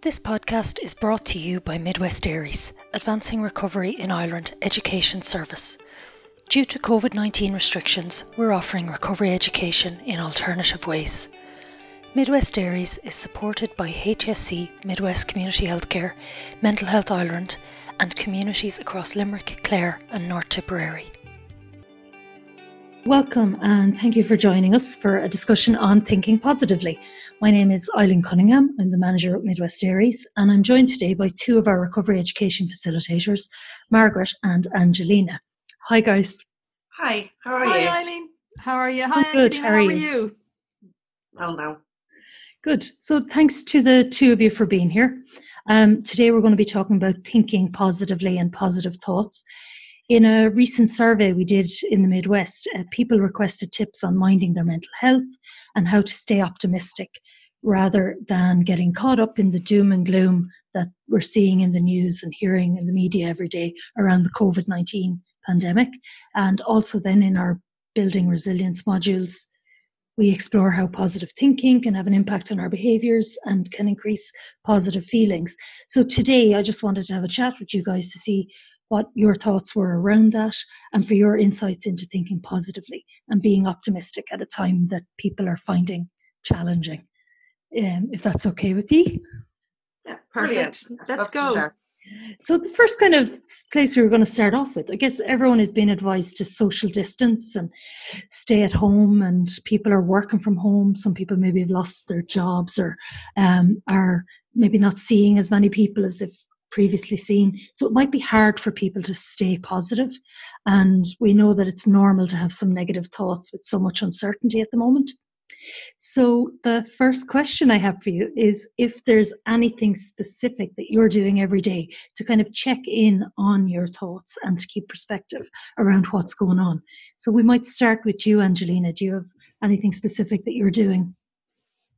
This podcast is brought to you by Midwest ARIES, Advancing Recovery in Ireland Education Service. Due to COVID 19 restrictions, we're offering recovery education in alternative ways. Midwest ARIES is supported by HSE Midwest Community Healthcare, Mental Health Ireland, and communities across Limerick, Clare, and North Tipperary. Welcome and thank you for joining us for a discussion on thinking positively. My name is Eileen Cunningham. I'm the manager at Midwest ARIES, and I'm joined today by two of our recovery education facilitators, Margaret and Angelina. Hi, guys. Hi, how are Hi, you? Hi, Eileen. How are you? Hi, I'm good. Angelina. How are How are you? you? Well, no. Good. So, thanks to the two of you for being here. Um, today, we're going to be talking about thinking positively and positive thoughts. In a recent survey we did in the Midwest, uh, people requested tips on minding their mental health and how to stay optimistic rather than getting caught up in the doom and gloom that we're seeing in the news and hearing in the media every day around the COVID 19 pandemic. And also, then in our building resilience modules, we explore how positive thinking can have an impact on our behaviors and can increase positive feelings. So today I just wanted to have a chat with you guys to see what your thoughts were around that and for your insights into thinking positively and being optimistic at a time that people are finding challenging. Um, if that's okay with you. Yeah, Perfect. brilliant. Let's go. So the first kind of place we were going to start off with, I guess everyone has been advised to social distance and stay at home, and people are working from home. Some people maybe have lost their jobs or um, are maybe not seeing as many people as they've previously seen. So it might be hard for people to stay positive, and we know that it's normal to have some negative thoughts with so much uncertainty at the moment. So, the first question I have for you is if there's anything specific that you're doing every day to kind of check in on your thoughts and to keep perspective around what's going on. So, we might start with you, Angelina. Do you have anything specific that you're doing?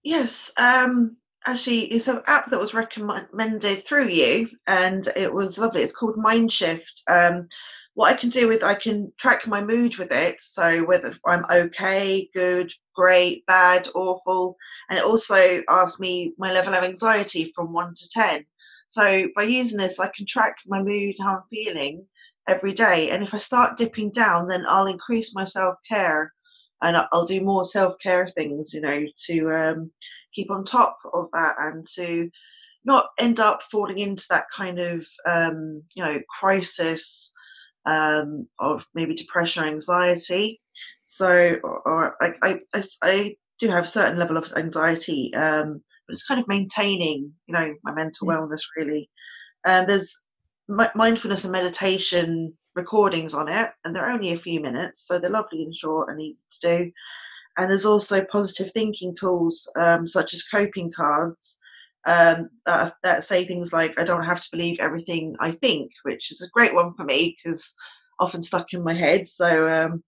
Yes, um, actually, it's an app that was recommended through you, and it was lovely. It's called Mindshift. Um, what I can do with I can track my mood with it, so whether I'm okay, good, great, bad, awful, and it also asks me my level of anxiety from one to ten. So by using this, I can track my mood, how I'm feeling every day, and if I start dipping down, then I'll increase my self care, and I'll do more self care things, you know, to um, keep on top of that and to not end up falling into that kind of um, you know crisis um, of maybe depression or anxiety. So, or, or like I, I, I do have a certain level of anxiety, um, but it's kind of maintaining, you know, my mental Yeah. wellness really. And there's mi- mindfulness and meditation recordings on it, and they're only a few minutes, so they're lovely and short and easy to do. And there's also positive thinking tools um, such as coping cards um, that, that say things like, I don't have to believe everything I think, which is a great one for me because often stuck in my head. So, um,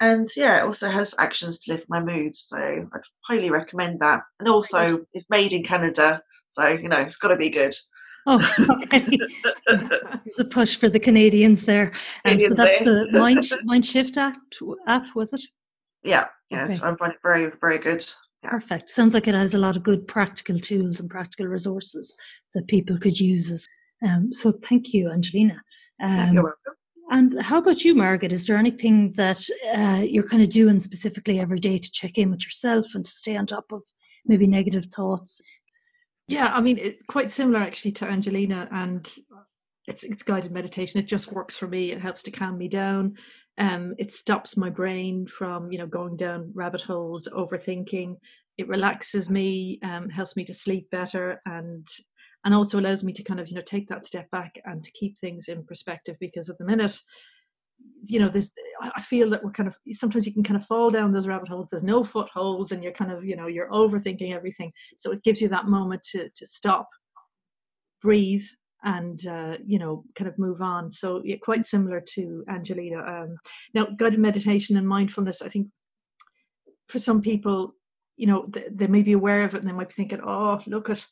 and yeah, it also has actions to lift my mood. So I'd highly recommend that. And also, it's made in Canada. So, you know, it's got to be good. Oh, okay. There's a push for the Canadians there. Um, so that's the Mind, Shift app, app, was it? yeah, yeah, it's, Okay. I find it very, very good. Yeah. Perfect. Sounds like it has a lot of good practical tools and practical resources that people could use. As, um, so thank you, Angelina. Yeah, Um, You're welcome. and how about you, Margaret? Is there anything that uh, you're kind of doing specifically every day to check in with yourself and to stay on top of maybe negative thoughts? Yeah, I mean, it's quite similar actually to Angelina, and it's it's guided meditation. It just works for me. It helps to calm me down. Um, it stops my brain from you know going down rabbit holes, overthinking. It relaxes me, um, helps me to sleep better, and and also allows me to kind of you know take that step back and to keep things in perspective. Because at the minute, you know, I I feel that we're kind of sometimes you can kind of fall down those rabbit holes. There's no footholds, and you're kind of you know you're overthinking everything. So it gives you that moment to to stop, breathe, and uh, you know kind of move on. So yeah, quite similar to Angelina. Um, now, guided meditation and mindfulness, I think for some people, you know, th- they may be aware of it and they might be thinking, "Oh, look at,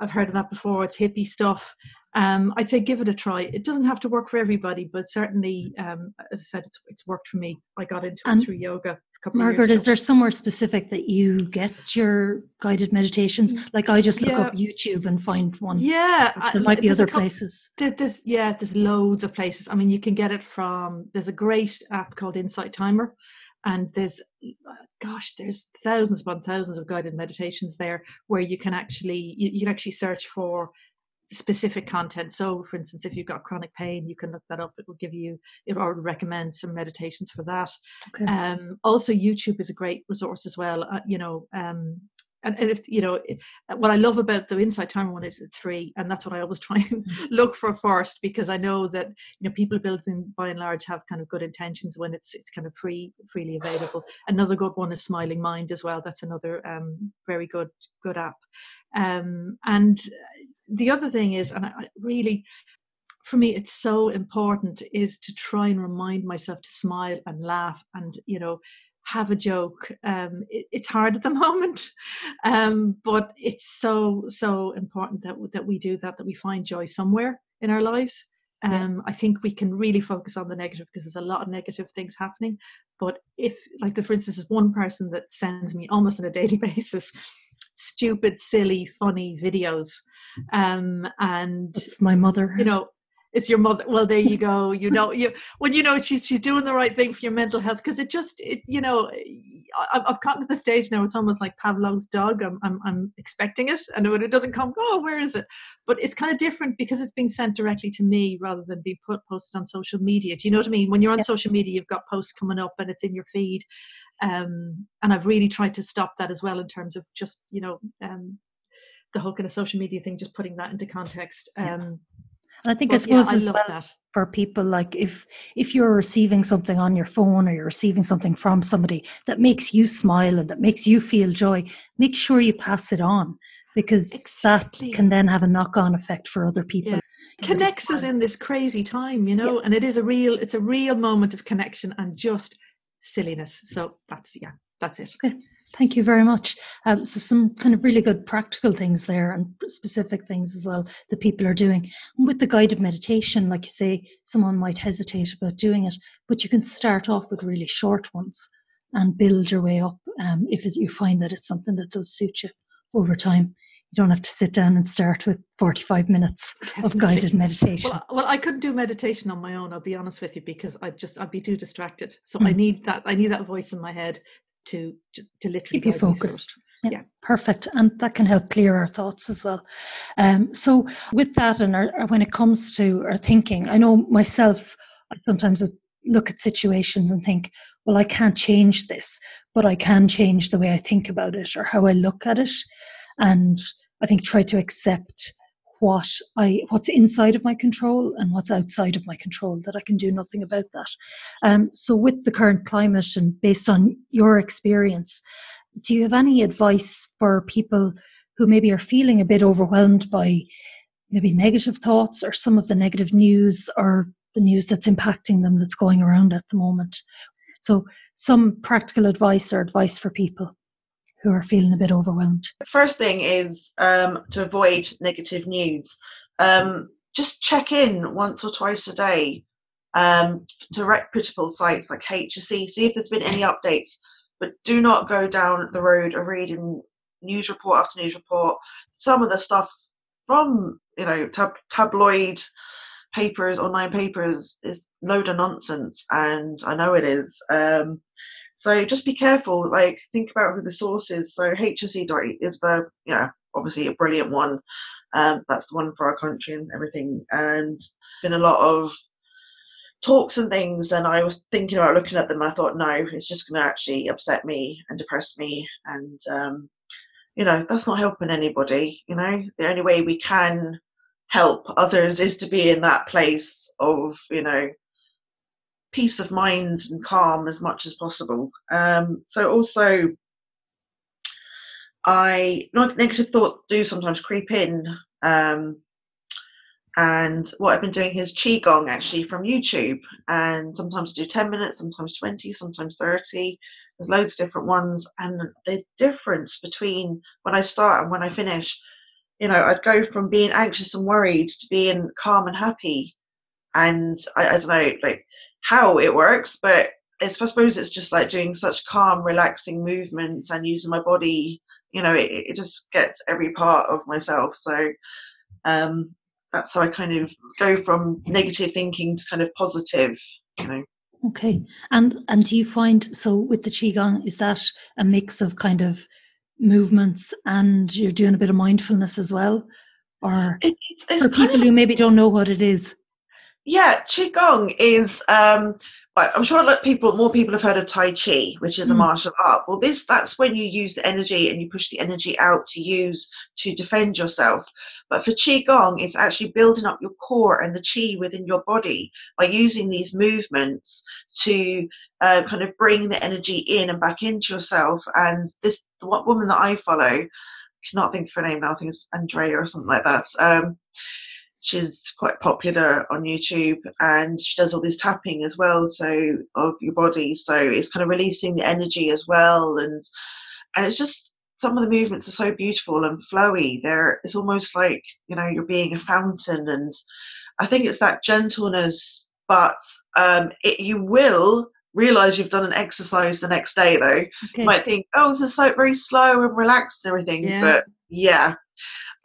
I've heard of that before. It's hippie stuff." Um, I'd say give it a try. It doesn't have to work for everybody, but certainly, um, as I said, it's it's worked for me. I got into And it through yoga. A couple Margaret, of years is there somewhere specific that you get your guided meditations? Like I just look Yeah. up YouTube and find one. Yeah, There might be there's other cou- places. There's yeah, there's loads of places. I mean, you can get it from. There's a great app called Insight Timer, and there's, gosh, there's thousands upon thousands of guided meditations there where you can actually you, you can actually search for specific content. So, for instance, if you've got chronic pain, you can look that up. It will give you it or recommend some meditations for that. Okay. Um, also, YouTube is a great resource as well. Uh, you know, um, and, and if you know it- what I love about the Insight Timer one is it's free, and that's what I always try and look for first because I know that you know people building by and large have kind of good intentions when it's it's kind of free, freely available. Another good one is Smiling Mind as well. That's another um, very good good app. Um, and the other thing is, and I I really for me it's so important is to try and remind myself to smile and laugh and you know have a joke. Um it, it's hard at the moment um but it's so so important that that we do that that we find joy somewhere in our lives. Yeah. um i think we can really focus on the negative because there's a lot of negative things happening. But if like the for instance is one person that sends me almost on a daily basis stupid silly funny videos um and It's my mother. you know it's your mother well there you go you know you when you know she's she's doing the right thing for your mental health because it just it you know I, i've gotten to the stage now it's almost like pavlov's dog I'm, I'm i'm expecting it and when it doesn't come oh where is it but it's kind of different because it's being sent directly to me rather than being put posted on social media do you know what i mean when you're on Yeah. social media you've got posts coming up and it's in your feed um and i've really tried to stop that as well in terms of just you know um the whole kind of social media thing just putting that into context Yeah. um And I think I but yeah, suppose I as love well that. for people like if if you're receiving something on your phone or you're receiving something from somebody that makes you smile and that makes you feel joy, make sure you pass it on because Exactly. that can then have a knock-on effect for other people. Yeah. Connects us in this crazy time you know and it is a real it's a real moment of connection and just silliness so that's yeah that's it Okay. Thank you very much. Um, so some kind of really good practical things there and specific things as well that people are doing. And with the guided meditation, like you say, someone might hesitate about doing it, but you can start off with really short ones and build your way up um, if it, you find that it's something that does suit you over time. You don't have to sit down and start with 45 minutes of guided meditation. well, I- well i couldn't do meditation on my own i'll be honest with you because i just i'd be too distracted so i Mm. need that i need that voice in my head to to literally Keep you guide me through focused. it. Yeah, perfect. And that can help clear our thoughts as well. Um, so, with that, and our, our- when it comes to our thinking, I know myself, I sometimes look at situations and think, well, I can't change this, but I can change the way I think about it or how I look at it. And I think try to accept what I what's inside of my control and what's outside of my control that I can do nothing about that. Um, so with the current climate and based on your experience, do you have any advice for people who maybe are feeling a bit overwhelmed by maybe negative thoughts or some of the negative news or the news that's impacting them that's going around at the moment? So some practical advice or advice for people who are feeling a bit overwhelmed. First thing is um, to avoid negative news. Um, just check in once or twice a day um, to reputable sites like HSE, see if there's been any updates. But do not go down the road of reading news report after news report. Some of the stuff from you know tab- tabloid papers, online papers, is load of nonsense, and I know it is. Um, so just be careful. Like think about who the source is. So HSE is the yeah obviously a brilliant one. Um, that's the one for our country and everything. And been a lot of talks and things. And I was thinking about looking at them. I thought no, it's just going to actually upset me and depress me. And um, you know that's not helping anybody. You know the only way we can help others is to be in that place of you know peace of mind and calm as much as possible. Um, so also, I negative thoughts do sometimes creep in. Um, and what I've been doing is qigong actually from YouTube, and sometimes do 10 minutes, sometimes 20, sometimes 30. There's loads of different ones, and the difference between when I start and when I finish you know, I'd go from being anxious and worried to being calm and happy. And I, I don't know, like how it works, but it's, I suppose it's just like doing such calm, relaxing movements and using my body. You know, it, it just gets every part of myself. So um, that's how I kind of go from negative thinking to kind of positive. You know. Okay, and and do you find so with the qigong is that a mix of kind of movements and you're doing a bit of mindfulness as well, or it, it's, for people of, who maybe don't know what it is? Yeah, qigong is um, I'm sure that people, more people have heard of Tai Chi, which is a mm. martial art. Well, this that's when you use the energy and you push the energy out to use to defend yourself. But for Qigong, it's actually building up your core and the Qi within your body by using these movements to uh, kind of bring the energy in and back into yourself. And this what woman that I follow, I cannot think of her name now. I think it's Andrea or something like that. Um, she's quite popular on YouTube and she does all this tapping as well so of your body so it's kind of releasing the energy as well and and it's just some of the movements are so beautiful and flowy there it's almost like you know you're being a fountain and I think it's that gentleness but um, it, you will realize you've done an exercise the next day though okay. you might think oh this is so very slow and relaxed and everything yeah. but yeah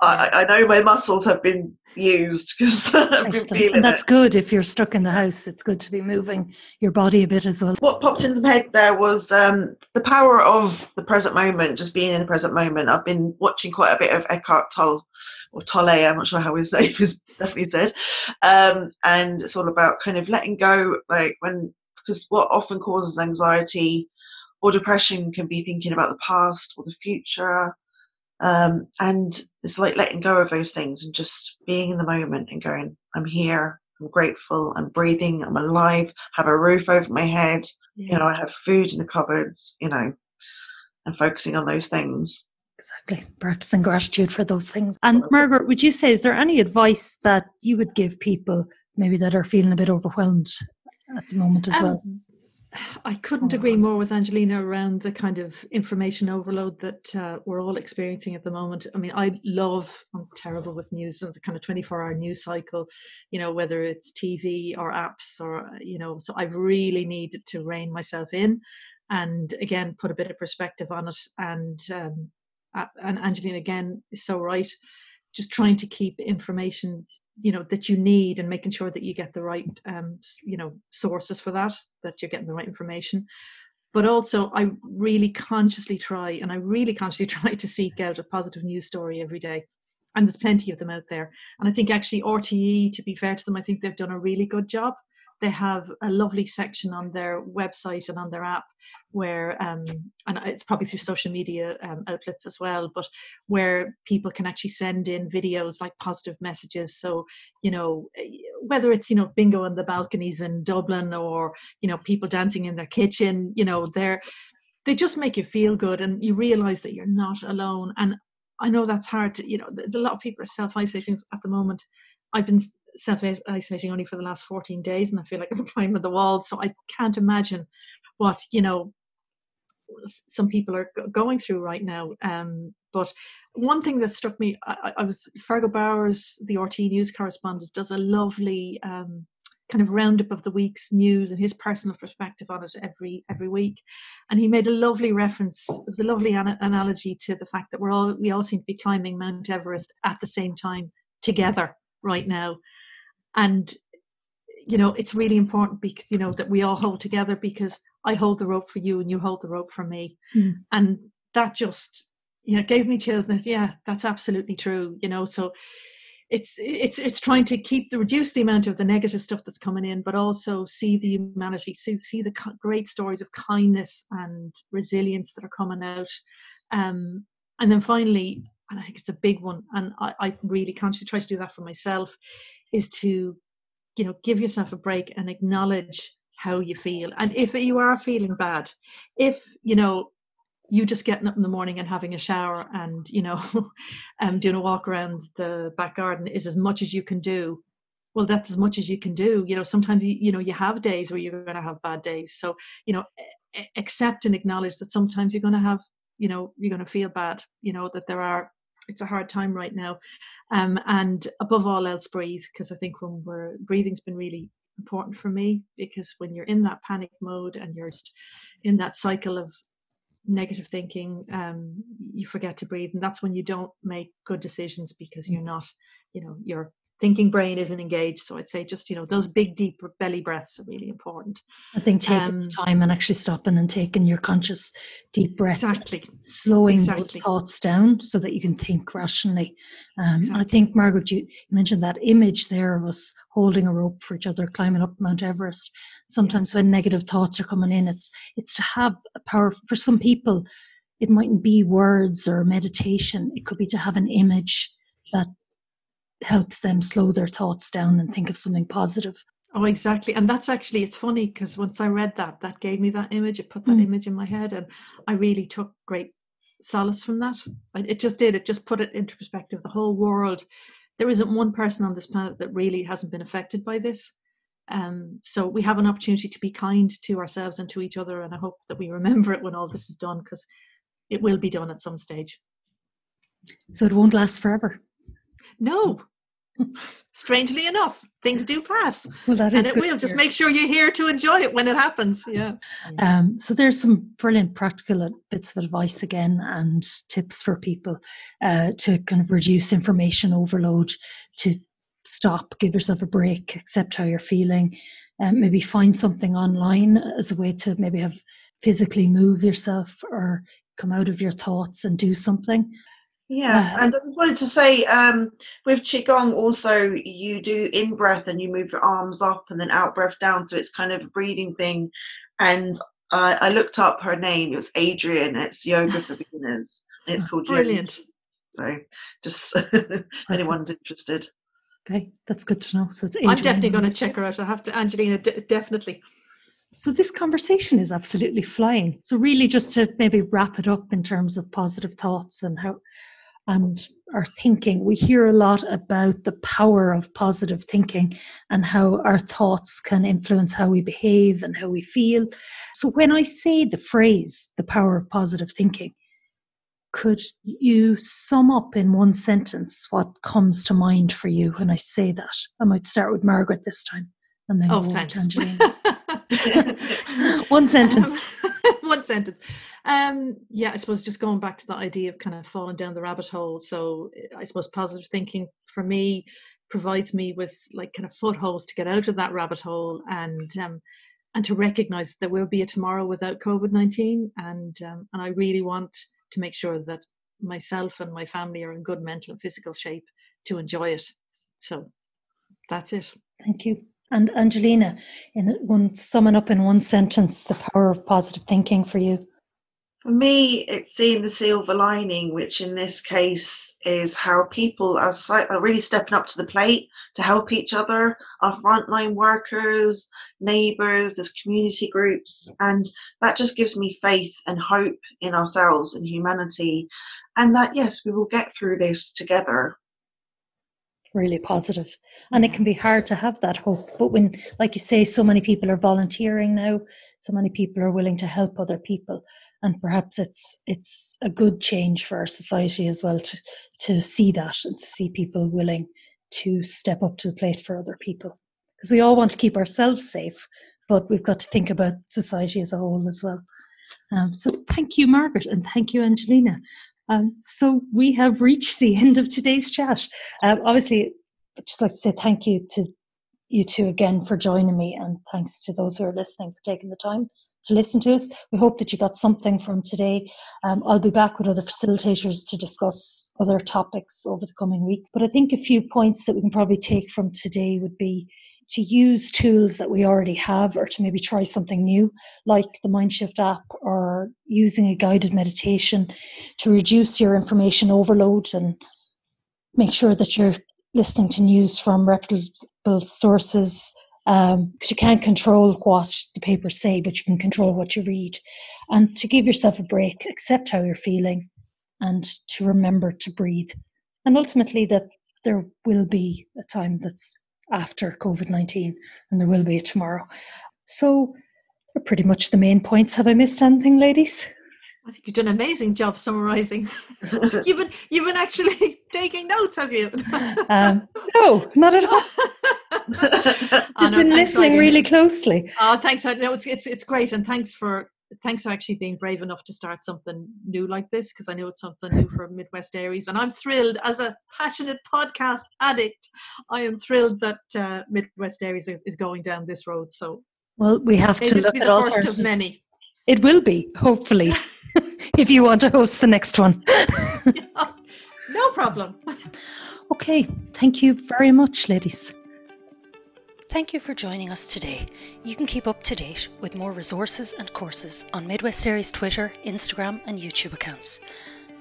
I, I know my muscles have been used because I've been feeling and that's it. good if you're stuck in the house. It's good to be moving your body a bit as well. What popped into my head there was um, the power of the present moment, just being in the present moment. I've been watching quite a bit of Eckhart Tolle or Tolle, I'm not sure how his name is definitely said. Um, and it's all about kind of letting go, like when, because what often causes anxiety or depression can be thinking about the past or the future um, and it's like letting go of those things and just being in the moment and going, I'm here, I'm grateful, I'm breathing, I'm alive, have a roof over my head, yeah. you know, I have food in the cupboards, you know, and focusing on those things. Exactly. Practicing gratitude for those things. And Margaret, would you say, is there any advice that you would give people maybe that are feeling a bit overwhelmed at the moment as um, well? I couldn't agree oh. more with Angelina around the kind of information overload that uh, we're all experiencing at the moment. I mean, I love, I'm terrible with news and the kind of 24 hour news cycle, you know, whether it's TV or apps or, you know, so I've really needed to rein myself in and again, put a bit of perspective on it. And, um, and Angelina again is so right. Just trying to keep information you know that you need and making sure that you get the right um, you know sources for that that you're getting the right information. But also i really consciously try and i really consciously try to seek out a positive news story every day. And there's plenty of them out there. And i think actually RTÉ to be fair to them i think they've done a really good job they have a lovely section on their website and on their app where um, and it's probably through social media um, outlets as well but where people can actually send in videos like positive messages. So you know eh, whether it's you know bingo on the balconies in dublin or you know people dancing in their kitchen you know they're they just make you feel good and you realize that you're not alone. And i know that's hard to you know a lot of people are self-isolating at the moment. I've been self isolating only for the last 14 days and I feel like I'm climbing the wall. So I can't imagine what, you know, some people are going through right now. Um, but one thing that struck me, I, I, was Fergal Bowers, the RTÉ news correspondent, does a lovely um, kind of roundup of the week's news and his personal perspective on it every every week. And he made a lovely reference. It was a lovely an- analogy to the fact that we're all we all seem to be climbing Mount Everest at the same time together right now. And you know it's really important because you know that we all hold together because i hold the rope for you and you hold the rope for me. Mm. and that just you know gave me chills and I said, yeah that's absolutely true you know. So it's it's it's trying to keep the reduce the amount of the negative stuff that's coming in but also see the humanity see see the great stories of kindness and resilience that are coming out. Um and then finally and i think it's a big one and i, I really consciously try to do that for myself is to you know give yourself a break and acknowledge how you feel. And if you are feeling bad if you know you just getting up in the morning and having a shower and you know um, doing a walk around the back garden is as much as you can do well that's as much as you can do. You know sometimes you, you know you have days where you're going to have bad days. So you know accept and acknowledge that sometimes you're going to have you know you're going to feel bad you know that there are it's a hard time right now. Um, and above all else, breathe because I think when we're breathing's been really important for me because when you're in that panic mode and you're just in that cycle of negative thinking, um, you forget to breathe, and that's when you don't make good decisions because you're not, you know, you're thinking brain isn't engaged. So I'd say just, you know, those big, deep belly breaths are really important. I think taking um, time and actually stopping and taking your conscious deep breaths. Exactly. Slowing exactly. those thoughts down so that you can think rationally. Um, exactly. I think, Margaret, you mentioned that image there of us holding a rope for each other, climbing up Mount Everest. Sometimes yeah. when negative thoughts are coming in, it's it's to have a power for some people. It mightn't be words or meditation. It could be to have an image that helps them slow their thoughts down and think of something positive. Oh, exactly. And that's actually, it's funny because once I read that, that gave me that image. It put that mm. image in my head, and I really took great solace from that. It just did. It just put it into perspective. The whole world, there isn't one person on this planet that really hasn't been affected by this. Um, so we have an opportunity to be kind to ourselves and to each other. And I hope that we remember it when all this is done because it will be done at some stage. So it won't last forever. No, strangely enough, things do pass. Well, that is and it will. Just make sure you're here to enjoy it when it happens. Yeah. Um, so there's some brilliant practical bits of advice again and tips for people uh, to kind of reduce information overload, to stop, give yourself a break, accept how you're feeling, um, maybe find something online as a way to maybe have physically move yourself or come out of your thoughts and do something. Yeah, uh, and I wanted to say um, with Qigong also you do in breath and you move your arms up and then out breath down. So it's kind of a breathing thing. And uh, I looked up her name. It was Adriene. It's yoga for beginners. It's called Brilliant. Yoga. So just if anyone's interested. Okay, that's good to know. So it's Adriene. I'm definitely going to check her out. I have to, Angelina, d- definitely. So this conversation is absolutely flying. So really, just to maybe wrap it up in terms of positive thoughts and how and our thinking. We hear a lot about the power of positive thinking and how our thoughts can influence how we behave and how we feel. So, when I say the phrase, the power of positive thinking, could you sum up in one sentence what comes to mind for you when I say that? I might start with Margaret this time and then oh, go thanks. to Angelina. one sentence. Um, one sentence. Um, yeah, I suppose just going back to the idea of kind of falling down the rabbit hole. So I suppose positive thinking for me provides me with like kind of footholds to get out of that rabbit hole and um, and to recognize there will be a tomorrow without COVID nineteen, and um, and I really want to make sure that myself and my family are in good mental and physical shape to enjoy it. So that's it. Thank you. And Angelina, in one summing up in one sentence, the power of positive thinking for you. For me, it's seeing the silver lining, which in this case is how people are, are really stepping up to the plate to help each other, our frontline workers, neighbours, there's community groups, and that just gives me faith and hope in ourselves and humanity, and that yes, we will get through this together really positive. And it can be hard to have that hope. But when, like you say, so many people are volunteering now, so many people are willing to help other people. And perhaps it's it's a good change for our society as well to to see that and to see people willing to step up to the plate for other people. Because we all want to keep ourselves safe, but we've got to think about society as a whole as well. Um, so thank you, Margaret, and thank you, Angelina, um, so we have reached the end of today's chat. Um, obviously, I'd just like to say thank you to you two again for joining me, and thanks to those who are listening for taking the time to listen to us. We hope that you got something from today. Um, I'll be back with other facilitators to discuss other topics over the coming weeks. But I think a few points that we can probably take from today would be to use tools that we already have or to maybe try something new like the mindshift app or using a guided meditation to reduce your information overload and make sure that you're listening to news from reputable sources. Because um, you can't control what the papers say but you can control what you read. And to give yourself a break accept how you're feeling and to remember to breathe. And ultimately that there will be a time that's after COVID 19, and there will be tomorrow. So, they're pretty much the main points. Have I missed anything, ladies? I think you've done an amazing job summarising. you've been you've been actually taking notes, have you? um, no, not at all. Just been listening really closely. Oh, thanks. No, it's it's it's great, and thanks for thanks for actually being brave enough to start something new like this because I know it's something new for Midwest Aries. and I'm thrilled as a passionate podcast addict. I am thrilled that uh, Midwest Aries is, is, going down this road. So, well, we have to look at alternatives. First of many. It will be, hopefully, if you want to host the next one. yeah, no problem. okay, thank you very much, ladies. Thank you for joining us today. You can keep up to date with more resources and courses on Midwest ARIES Twitter, Instagram, and YouTube accounts.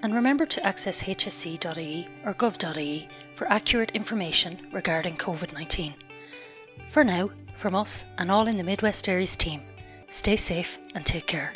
And remember to access hse.ie or gov.ie for accurate information regarding COVID 19. For now, from us and all in the Midwest ARIES team, Stay safe and take care.